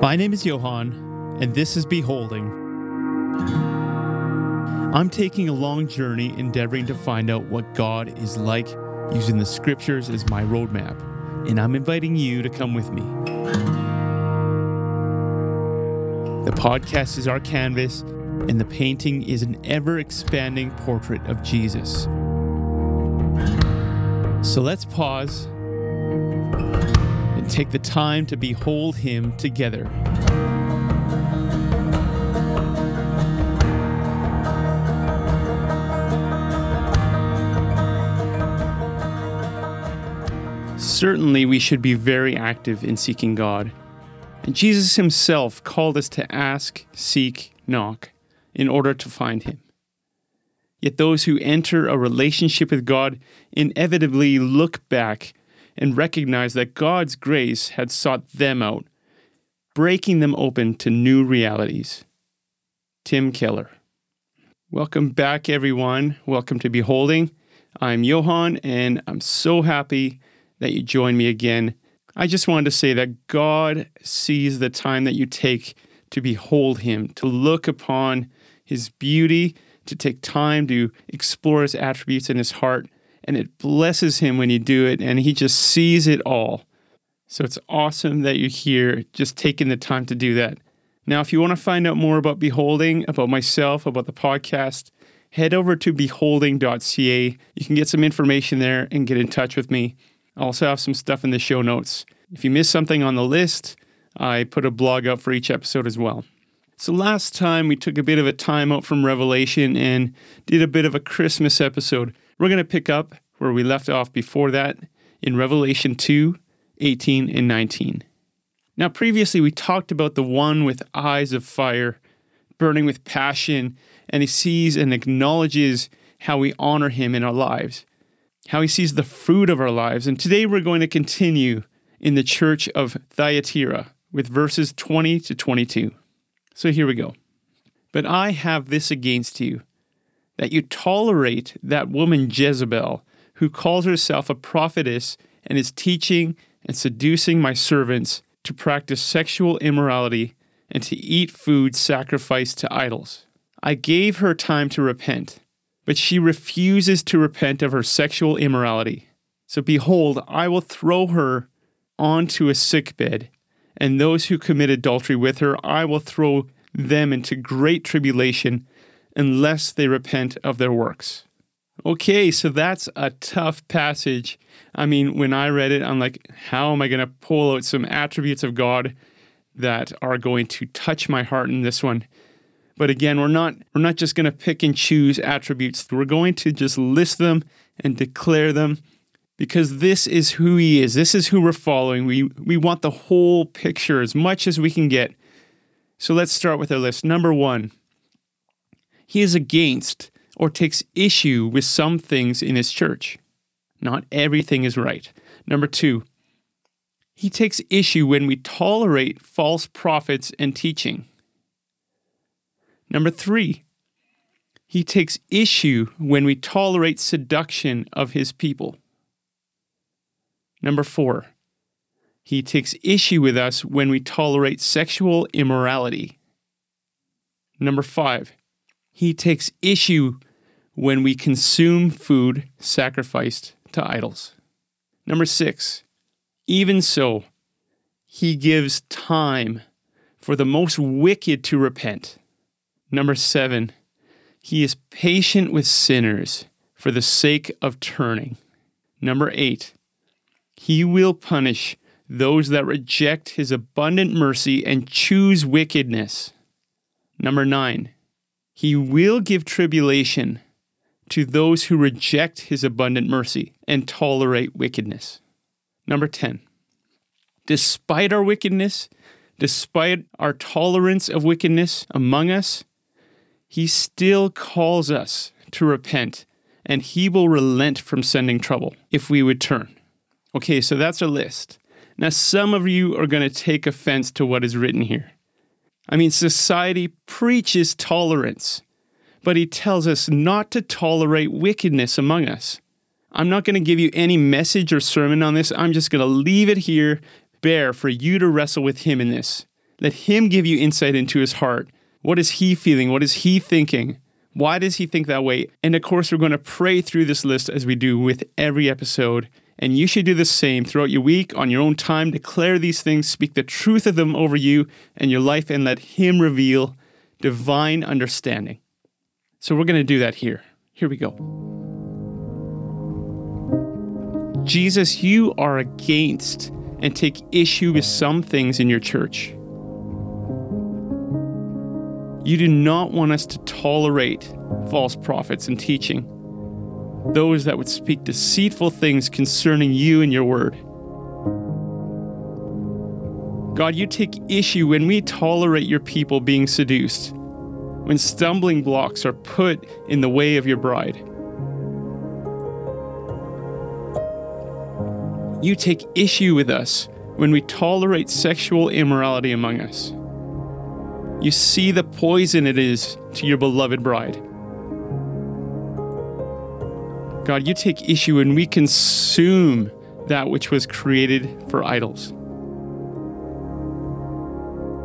My name is Johan, and this is Beholding. I'm taking a long journey endeavoring to find out what God is like using the scriptures as my roadmap, and I'm inviting you to come with me. The podcast is our canvas, and the painting is an ever expanding portrait of Jesus. So let's pause take the time to behold Him together. Certainly, we should be very active in seeking God. And Jesus himself called us to ask, seek, knock in order to find him. Yet those who enter a relationship with God inevitably look back and recognize that God's grace had sought them out, breaking them open to new realities. Tim Keller. Welcome back, everyone. Welcome to Beholding. I'm Johan, and I'm so happy that you joined me again. I just wanted to say that God sees the time that you take to behold Him, to look upon His beauty, to take time to explore His attributes in His heart. And it blesses Him when you do it, and He just sees it all. So it's awesome that you're here, just taking the time to do that. Now, if you want to find out more about Beholding, about myself, about the podcast, head over to beholding.ca. You can get some information there and get in touch with me. I also have some stuff in the show notes. If you miss something on the list, I put a blog up for each episode as well. So last time we took a bit of a time out from Revelation and did a bit of a Christmas episode. We're going to pick up where we left off before that in Revelation 2 18 and 19. Now, previously we talked about the one with eyes of fire, burning with passion, and he sees and acknowledges how we honor him in our lives how he sees the fruit of our lives. And today we're going to continue in the church of Thyatira with verses 20 to 22. So here we go. But I have this against you, that you tolerate that woman Jezebel, who calls herself a prophetess and is teaching and seducing my servants to practice sexual immorality and to eat food sacrificed to idols. I gave her time to repent but she refuses to repent of her sexual immorality. So behold, I will throw her onto a sickbed, and those who commit adultery with her, I will throw them into great tribulation unless they repent of their works. Okay, so that's a tough passage. I mean, when I read it, I'm like, how am I going to pull out some attributes of God that are going to touch my heart in this one? But again, we're not we're not just going to pick and choose attributes. We're going to just list them and declare them because this is who he is. This is who we're following. We we want the whole picture as much as we can get. So let's start with our list. Number 1. He is against or takes issue with some things in his church. Not everything is right. Number 2. He takes issue when we tolerate false prophets and teaching. Number three, he takes issue when we tolerate seduction of his people. Number four, he takes issue with us when we tolerate sexual immorality. Number five, he takes issue when we consume food sacrificed to idols. Number six, even so, he gives time for the most wicked to repent. Number seven, he is patient with sinners for the sake of turning. Number eight, he will punish those that reject his abundant mercy and choose wickedness. Number nine, he will give tribulation to those who reject his abundant mercy and tolerate wickedness. Number 10, despite our wickedness, despite our tolerance of wickedness among us, he still calls us to repent, and he will relent from sending trouble if we would turn. Okay, so that's a list. Now, some of you are going to take offense to what is written here. I mean, society preaches tolerance, but he tells us not to tolerate wickedness among us. I'm not going to give you any message or sermon on this. I'm just going to leave it here bare for you to wrestle with him in this. Let Him give you insight into His heart. What is He feeling? What is He thinking? Why does He think that way? And of course, we're going to pray through this list as we do with every episode. And you should do the same throughout your week on your own time. Declare these things, speak the truth of them over you and your life, and let Him reveal divine understanding. So we're going to do that here. Here we go. Jesus, you are against and take issue with some things in your church. You do not want us to tolerate false prophets and teaching, those that would speak deceitful things concerning you and your word. God, you take issue when we tolerate your people being seduced, when stumbling blocks are put in the way of your bride. You take issue with us when we tolerate sexual immorality among us. You see the poison it is to your beloved bride. God, you take issue when we consume that which was created for idols.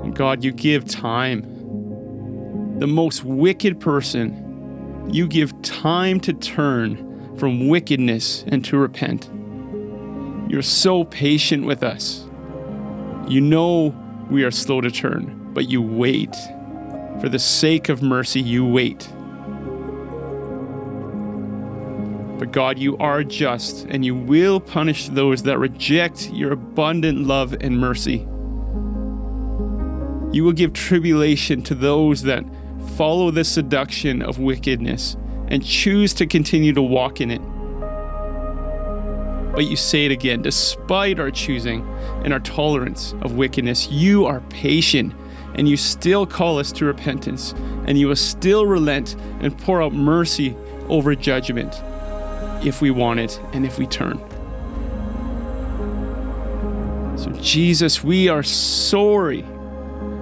And God, you give time. The most wicked person, you give time to turn from wickedness and to repent. You're so patient with us. You know we are slow to turn, but you wait. For the sake of mercy, you wait. But God, you are just, and you will punish those that reject your abundant love and mercy. You will give tribulation to those that follow the seduction of wickedness and choose to continue to walk in it. But you say it again, despite our choosing and our tolerance of wickedness, you are patient and you still call us to repentance, and you will still relent and pour out mercy over judgment if we want it and if we turn. So, Jesus, we are sorry.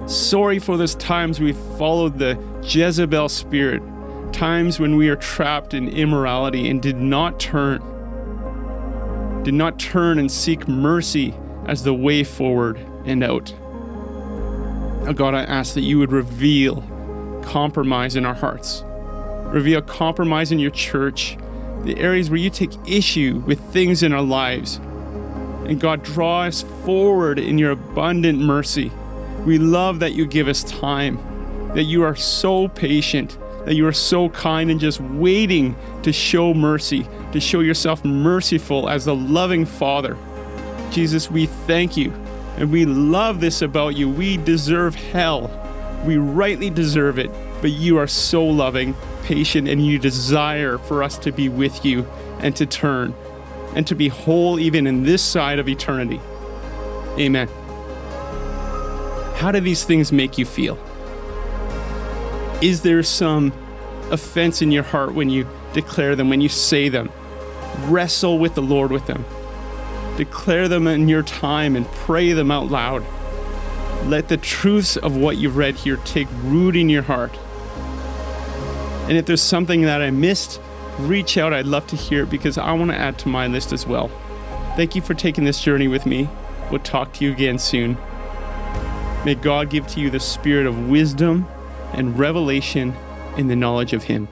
Sorry for those times we followed the Jezebel spirit, times when we are trapped in immorality and did not turn did not turn and seek mercy as the way forward and out. Oh God, I ask that you would reveal compromise in our hearts, reveal compromise in your church, the areas where you take issue with things in our lives. And God, draw us forward in your abundant mercy. We love that you give us time, that you are so patient, that you are so kind and just waiting to show mercy, to show yourself merciful as the loving Father. Jesus, we thank you and we love this about you. We deserve hell. We rightly deserve it, but you are so loving, patient, and you desire for us to be with you and to turn and to be whole even in this side of eternity. Amen. How do these things make you feel? Is there some offense in your heart when you declare them, when you say them? Wrestle with the Lord with them. Declare them in your time and pray them out loud. Let the truths of what you've read here take root in your heart. And if there's something that I missed, reach out. I'd love to hear it because I want to add to my list as well. Thank you for taking this journey with me. We'll talk to you again soon. May God give to you the spirit of wisdom and revelation in the knowledge of Him.